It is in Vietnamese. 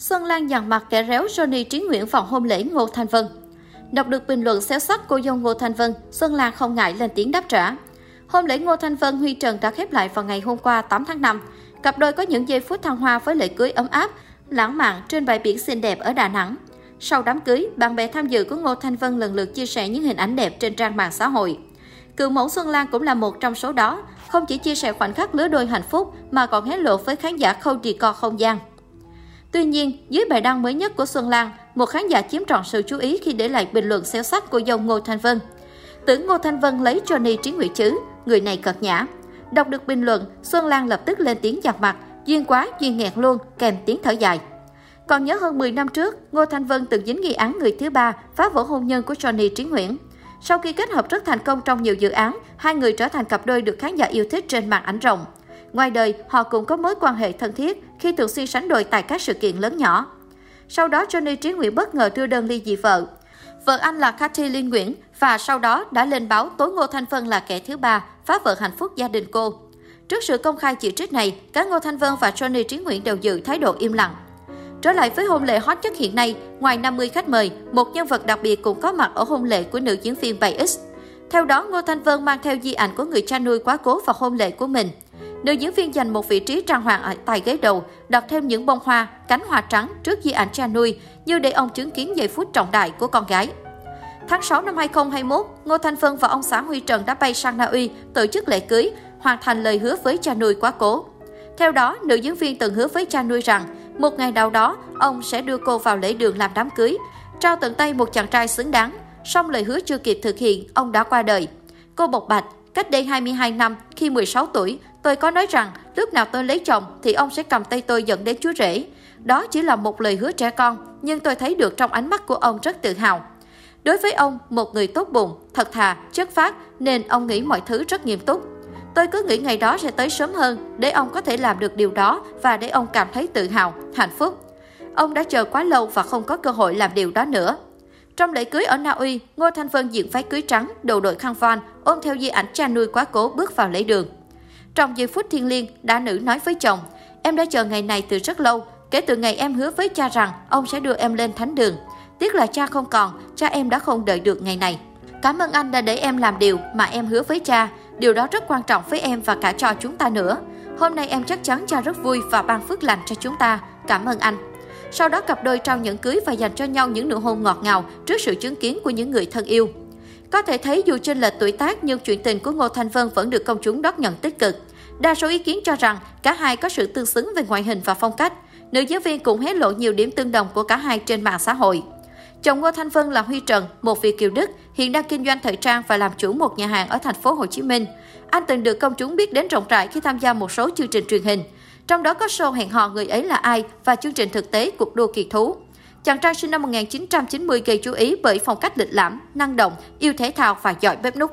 Xuân Lan dằn mặt kẻ réo Johnny Trí Nguyễn vào hôn lễ Ngô Thanh Vân. Đọc được bình luận xéo sắc cô dâu Ngô Thanh Vân, Xuân Lan không ngại lên tiếng đáp trả. Hôn lễ Ngô Thanh Vân Huy Trần đã khép lại vào ngày hôm qua 8 tháng 5. Cặp đôi có những giây phút thăng hoa với lễ cưới ấm áp, lãng mạn trên bãi biển xinh đẹp ở Đà Nẵng. Sau đám cưới, bạn bè tham dự của Ngô Thanh Vân lần lượt chia sẻ những hình ảnh đẹp trên trang mạng xã hội. Cựu mẫu Xuân Lan cũng là một trong số đó, không chỉ chia sẻ khoảnh khắc lứa đôi hạnh phúc mà còn hé lộ với khán giả khâu trì co không gian. Tuy nhiên, dưới bài đăng mới nhất của Xuân Lan, một khán giả chiếm trọn sự chú ý khi để lại bình luận xéo sắc của dâu Ngô Thanh Vân. Tưởng Ngô Thanh Vân lấy Johnny Trí Nguyễn chứ, người này cợt nhã. Đọc được bình luận, Xuân Lan lập tức lên tiếng giặt mặt, duyên quá, duyên nghẹt luôn, kèm tiếng thở dài. Còn nhớ hơn 10 năm trước, Ngô Thanh Vân từng dính nghi án người thứ ba phá vỡ hôn nhân của Johnny Trí Nguyễn. Sau khi kết hợp rất thành công trong nhiều dự án, hai người trở thành cặp đôi được khán giả yêu thích trên màn ảnh rộng. Ngoài đời, họ cũng có mối quan hệ thân thiết khi thường xuyên sánh đôi tại các sự kiện lớn nhỏ. Sau đó, Johnny Trí Nguyễn bất ngờ đưa đơn ly dị vợ. Vợ anh là Cathy Linh Nguyễn và sau đó đã lên báo tối Ngô Thanh Vân là kẻ thứ ba, phá vỡ hạnh phúc gia đình cô. Trước sự công khai chỉ trích này, cả Ngô Thanh Vân và Johnny Trí Nguyễn đều giữ thái độ im lặng. Trở lại với hôn lễ hot nhất hiện nay, ngoài 50 khách mời, một nhân vật đặc biệt cũng có mặt ở hôn lễ của nữ diễn viên 7X. Theo đó, Ngô Thanh Vân mang theo di ảnh của người cha nuôi quá cố vào hôn lễ của mình. Nữ diễn viên giành một vị trí trang hoàng ở tại ghế đầu, đặt thêm những bông hoa, cánh hoa trắng trước di ảnh cha nuôi, như để ông chứng kiến giây phút trọng đại của con gái. Tháng 6 năm 2021, Ngô Thanh Vân và ông xã Huy Trần đã bay sang Na Uy tổ chức lễ cưới, hoàn thành lời hứa với cha nuôi quá cố. Theo đó, nữ diễn viên từng hứa với cha nuôi rằng một ngày nào đó, ông sẽ đưa cô vào lễ đường làm đám cưới, trao tận tay một chàng trai xứng đáng. Song lời hứa chưa kịp thực hiện, ông đã qua đời. Cô bộc bạch, cách đây 22 năm, khi 16 tuổi, tôi có nói rằng lúc nào tôi lấy chồng thì ông sẽ cầm tay tôi dẫn đến chúa rể. Đó chỉ là một lời hứa trẻ con, nhưng tôi thấy được trong ánh mắt của ông rất tự hào. Đối với ông, một người tốt bụng, thật thà, chất phát nên ông nghĩ mọi thứ rất nghiêm túc. Tôi cứ nghĩ ngày đó sẽ tới sớm hơn để ông có thể làm được điều đó và để ông cảm thấy tự hào, hạnh phúc. Ông đã chờ quá lâu và không có cơ hội làm điều đó nữa. Trong lễ cưới ở Na Uy, Ngô Thanh Vân diện váy cưới trắng, đầu đội khăn van, ôm theo di ảnh cha nuôi quá cố bước vào lễ đường. Trong giây phút thiêng liêng, đã nữ nói với chồng, em đã chờ ngày này từ rất lâu, kể từ ngày em hứa với cha rằng ông sẽ đưa em lên thánh đường. Tiếc là cha không còn, cha em đã không đợi được ngày này. Cảm ơn anh đã để em làm điều mà em hứa với cha, Điều đó rất quan trọng với em và cả cho chúng ta nữa. Hôm nay em chắc chắn cha rất vui và ban phước lành cho chúng ta. Cảm ơn anh. Sau đó cặp đôi trao nhẫn cưới và dành cho nhau những nụ hôn ngọt ngào trước sự chứng kiến của những người thân yêu. Có thể thấy dù chênh lệch tuổi tác nhưng chuyện tình của Ngô Thanh Vân vẫn được công chúng đón nhận tích cực. Đa số ý kiến cho rằng cả hai có sự tương xứng về ngoại hình và phong cách. Nữ giáo viên cũng hé lộ nhiều điểm tương đồng của cả hai trên mạng xã hội. Chồng Ngô Thanh Vân là Huy Trần, một Việt kiều Đức, hiện đang kinh doanh thời trang và làm chủ một nhà hàng ở thành phố Hồ Chí Minh. Anh từng được công chúng biết đến rộng rãi khi tham gia một số chương trình truyền hình. Trong đó có show hẹn hò người ấy là ai và chương trình thực tế cuộc đua kỳ thú. Chàng trai sinh năm 1990 gây chú ý bởi phong cách lịch lãm, năng động, yêu thể thao và giỏi bếp nút.